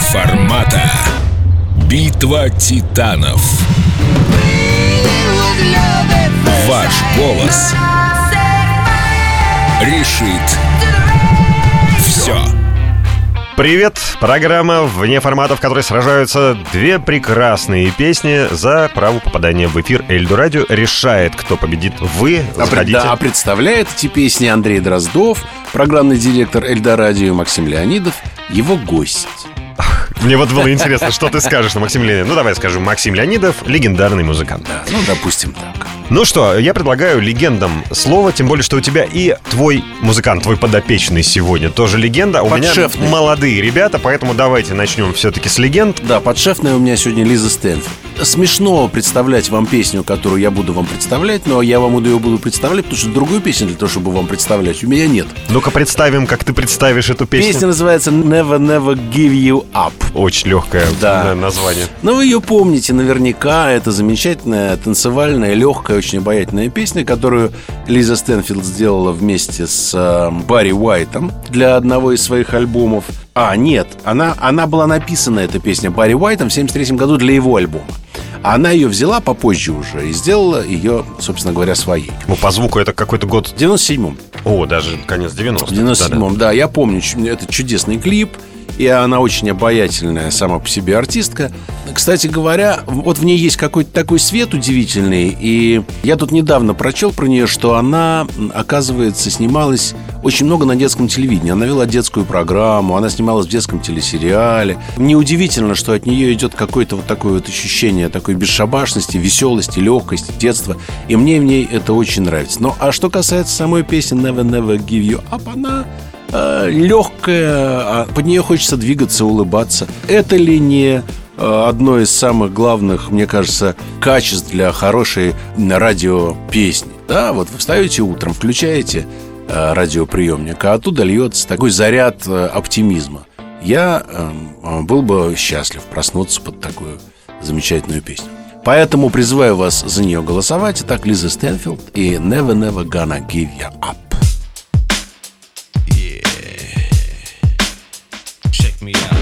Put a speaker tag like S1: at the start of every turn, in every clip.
S1: формата. Битва титанов. Ваш голос решит все.
S2: Привет! Программа «Вне формата», в которой сражаются две прекрасные песни за право попадания в эфир Эльду Радио. Решает, кто победит. Вы
S3: а,
S2: заходите.
S3: Да, а представляет эти песни Андрей Дроздов, программный директор Эльда Радио Максим Леонидов, его гость.
S2: Мне вот было интересно, что ты скажешь на Максим Леонидов. Ну, давай скажем, Максим Леонидов — легендарный музыкант.
S3: Да, ну, допустим так.
S2: Ну что, я предлагаю легендам слово, тем более, что у тебя и твой музыкант, твой подопечный сегодня тоже легенда. У
S3: Подшефный.
S2: меня молодые ребята, поэтому давайте начнем все-таки с легенд.
S3: Да, подшефная у меня сегодня Лиза Стэнфорд. Смешно представлять вам песню, которую я буду вам представлять, но я вам ее буду представлять, потому что другую песню для того, чтобы вам представлять, у меня нет.
S2: Ну-ка представим, как ты представишь эту песню.
S3: Песня называется Never Never Give You Up.
S2: Очень легкое
S3: Да.
S2: название.
S3: Но вы ее помните наверняка. Это замечательная, танцевальная, легкая, очень обаятельная песня, которую Лиза Стэнфилд сделала вместе с э, Барри Уайтом для одного из своих альбомов. А, нет, она, она была написана, эта песня, Барри Уайтом в 73 году для его альбома. А она ее взяла попозже уже и сделала ее, собственно говоря, своей.
S2: Ну, по звуку это какой-то год...
S3: В 97-м.
S2: О, даже конец 90-х.
S3: В 97-м, да, я помню, это чудесный клип. И она очень обаятельная сама по себе артистка. Кстати говоря, вот в ней есть какой-то такой свет удивительный. И я тут недавно прочел про нее, что она, оказывается, снималась очень много на детском телевидении. Она вела детскую программу, она снималась в детском телесериале. Неудивительно, что от нее идет какое-то вот такое вот ощущение такой бесшабашности, веселости, легкости, детства. И мне в ней это очень нравится. Ну, а что касается самой песни Never Never Give You Up, она легкая, а под нее хочется двигаться, улыбаться. Это ли не э, одно из самых главных, мне кажется, качеств для хорошей радиопесни? Да, вот вы встаете утром, включаете э, а оттуда льется такой заряд э, оптимизма. Я э, был бы счастлив проснуться под такую замечательную песню. Поэтому призываю вас за нее голосовать. Итак, Лиза Стэнфилд и Never Never Gonna Give You Up.
S4: Me out.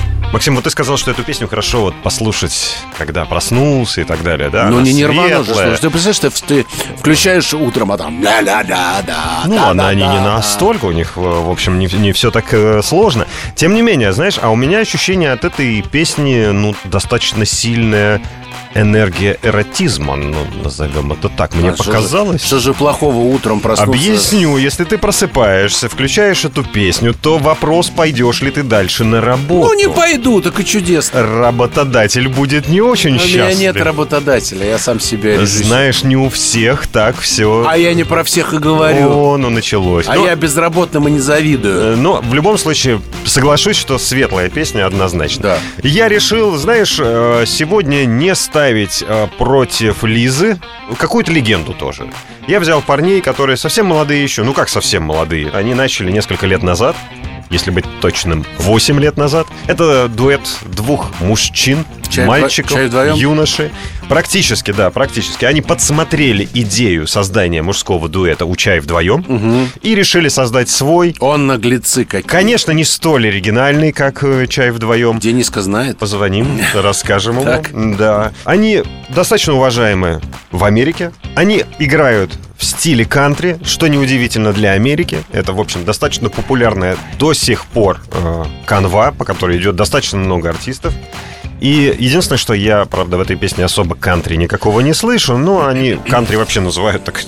S2: Максим, вот ты сказал, что эту песню хорошо вот послушать, когда проснулся и так далее, да?
S3: Ну,
S2: Она
S3: не нирвану же слушай. Ты представляешь, ты, ты включаешь утром, а там ля-ля-да-да.
S2: Ну ладно, они не настолько, у них, в общем, не, не все так э, сложно. Тем не менее, знаешь, а у меня ощущение от этой песни, ну, достаточно сильная энергия эротизма, ну, назовем это так. Мне
S3: А что же-
S2: показалось.
S3: Что же плохого утром проснуться?
S2: Объясню, если ты просыпаешься, включаешь эту песню, то вопрос, пойдешь ли ты дальше на работу.
S3: Ну, не пойду, так и чудесно.
S2: Работодатель будет не очень
S3: У меня
S2: счастлив.
S3: нет работодателя, я сам себе режиссер.
S2: Знаешь, не у всех так все.
S3: А я не про всех и говорю.
S2: О, ну началось.
S3: А
S2: Ну,
S3: я безработным и не завидую.
S2: Э, Но в любом случае соглашусь, что светлая песня однозначно.
S3: Да.
S2: Я решил, знаешь, э, сегодня не ставить э, против Лизы какую-то легенду тоже. Я взял парней, которые совсем молодые еще. Ну как совсем молодые? Они начали несколько лет назад. Если быть точным, 8 лет назад. Это дуэт двух мужчин,
S3: Чай
S2: мальчиков,
S3: чай вдвоем?
S2: юноши. Практически, да, практически. Они подсмотрели идею создания мужского дуэта у чай вдвоем и решили создать свой
S3: Он наглецы какие.
S2: Конечно, не столь оригинальный, как э, чай вдвоем.
S3: Дениска знает.
S2: Позвоним, расскажем ему. Да. Они достаточно уважаемы в Америке. Они играют в стиле кантри, что неудивительно для Америки. Это, в общем, достаточно популярная до сих пор э, канва, по которой идет достаточно много артистов. И единственное, что я, правда, в этой песне особо кантри никакого не слышу, но они кантри вообще называют так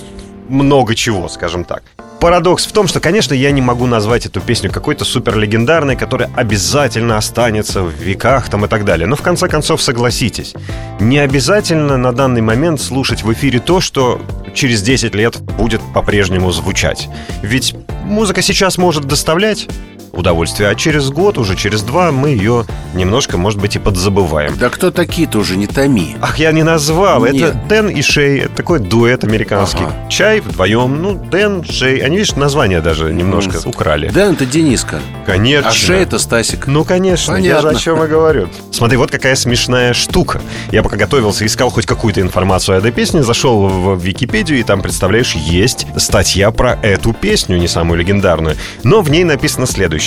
S2: много чего, скажем так. Парадокс в том, что, конечно, я не могу назвать эту песню какой-то супер легендарной, которая обязательно останется в веках там и так далее. Но в конце концов, согласитесь, не обязательно на данный момент слушать в эфире то, что через 10 лет будет по-прежнему звучать. Ведь музыка сейчас может доставлять удовольствие, а через год, уже через два мы ее немножко, может быть, и подзабываем.
S3: Да кто такие-то уже, не томи.
S2: Ах, я не назвал.
S3: Нет.
S2: Это Дэн и Шей. Это такой дуэт американский.
S3: Ага.
S2: Чай вдвоем. Ну, Дэн, Шей. Они, видишь, название даже немножко украли.
S3: Дэн это Дениска.
S2: Конечно.
S3: А Шей это Стасик.
S2: Ну, конечно, я же
S3: Понятно.
S2: о чем и говорю. Смотри, вот какая смешная штука. Я пока готовился, искал хоть какую-то информацию о этой песне, зашел в Википедию, и там, представляешь, есть статья про эту песню, не самую легендарную. Но в ней написано следующее.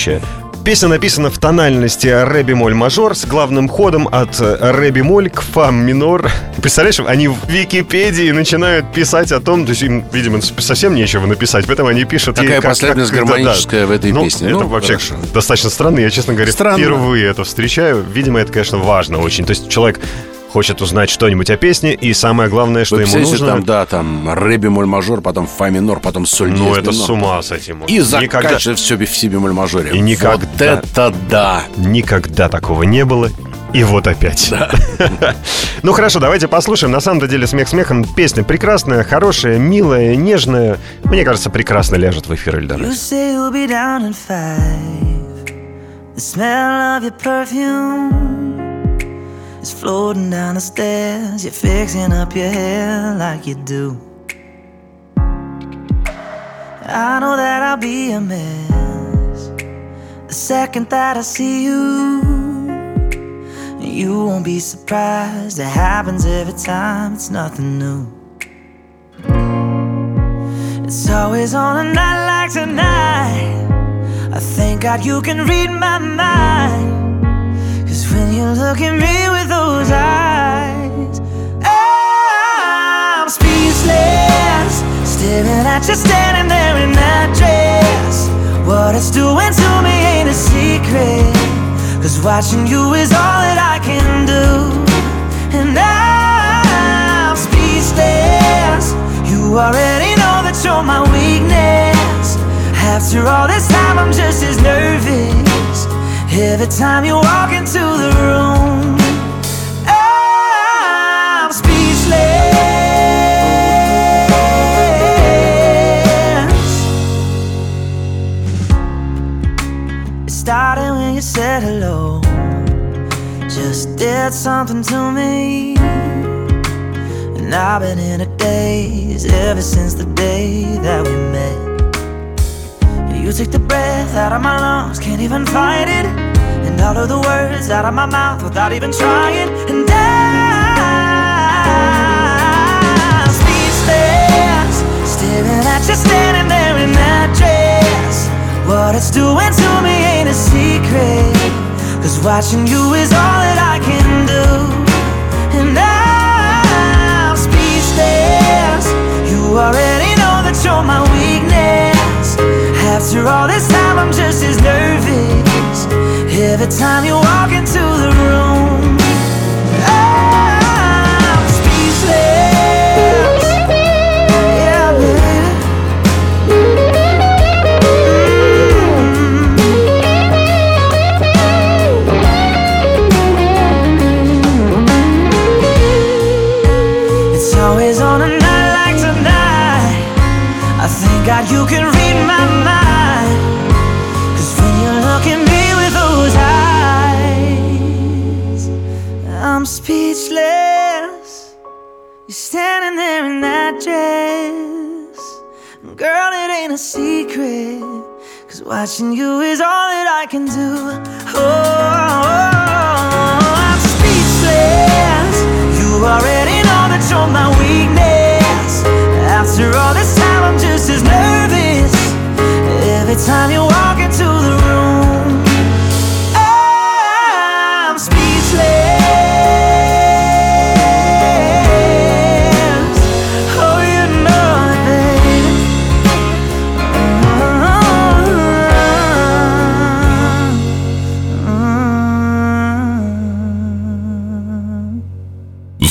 S2: Песня написана в тональности ре бемоль мажор с главным ходом от ре бемоль к фам минор. Представляешь, они в Википедии начинают писать о том, то есть им, видимо, совсем нечего написать, поэтому они пишут... ей
S3: Какая
S2: как-
S3: последовательность
S2: как- да, да.
S3: гармоническая в этой
S2: Ну,
S3: песне.
S2: Это
S3: Ну,
S2: вообще
S3: хорошо.
S2: достаточно странно. Я, честно говоря,
S3: Странно.
S2: впервые это встречаю. Видимо, это, конечно, важно очень. То есть человек хочет узнать что-нибудь о песне, и самое главное, что
S3: Вы
S2: ему нужно...
S3: там, да, там ре бемоль мажор, потом фа минор, потом соль
S2: ну, это
S3: минор.
S2: с ума сойти можно.
S3: И
S2: Никогда,
S3: заканчивать все в си бемоль мажоре.
S2: И никогда.
S3: Вот это да.
S2: никогда такого не было. И вот опять. ну хорошо, давайте послушаем. На самом деле, смех смехом. Песня прекрасная, хорошая, милая, нежная. Мне кажется, прекрасно ляжет в эфир Эльдара.
S5: You say you'll be down in five. The smell of your perfume is floating down the stairs. You're fixing up your hair like you do. I know that I'll be a mess the second that I see you. You won't be surprised, it happens every time, it's nothing new. It's always on a night like tonight. I thank God you can read my mind. You look at me with those eyes, I'm speechless. Staring at you standing there in that dress. What it's doing to me ain't a secret. Cause watching you is all that I can do. And I'm speechless. You already know that you're my weakness. After all this time, I'm just as nervous. Every time you walk into the room, I'm speechless. It started when you said hello. Just did something to me. And I've been in a daze ever since the day that we met. You took the breath out of my lungs, can't even fight it. And all of the words out of my mouth without even trying. And I'm speechless, staring at you, standing there in that dress. What it's doing to me ain't a secret. Cause watching you is all that I can do. And I'm speechless, you already know that you're my weakness. After all this time, I'm just as nervous. Every time you walk into the room, I'm speechless. Yeah, baby. It's always on a night like tonight. I thank God you can read my mind. Look at me with those eyes, I'm speechless. You're standing there in that dress. Girl, it ain't a secret. Cause watching you is all that I can do. Oh, I'm speechless. You already know that you're my weakness. After all this time, I'm just as nervous. Every time you walk into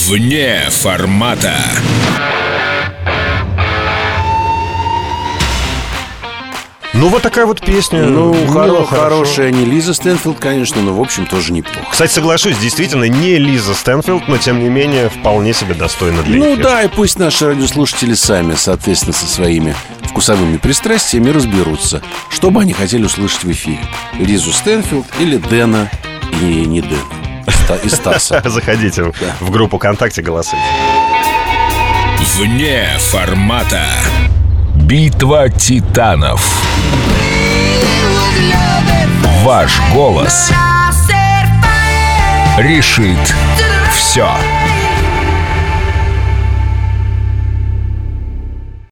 S1: Вне формата.
S2: Ну, вот такая вот песня.
S3: Ну,
S2: Мило,
S3: хоро-
S2: хорошо.
S3: хорошая не Лиза Стэнфилд, конечно, но, в общем, тоже неплохо.
S2: Кстати, соглашусь, действительно, не Лиза Стэнфилд, но, тем не менее, вполне себе достойна для
S3: Ну
S2: эфира.
S3: да, и пусть наши радиослушатели сами, соответственно, со своими вкусовыми пристрастиями разберутся, что бы они хотели услышать в эфире. Лизу Стэнфилд или Дэна, и не Дэна, и Стаса.
S2: Заходите в- в группу ВКонтакте, голосуйте.
S1: Вне формата. Битва титанов. Ваш голос решит все.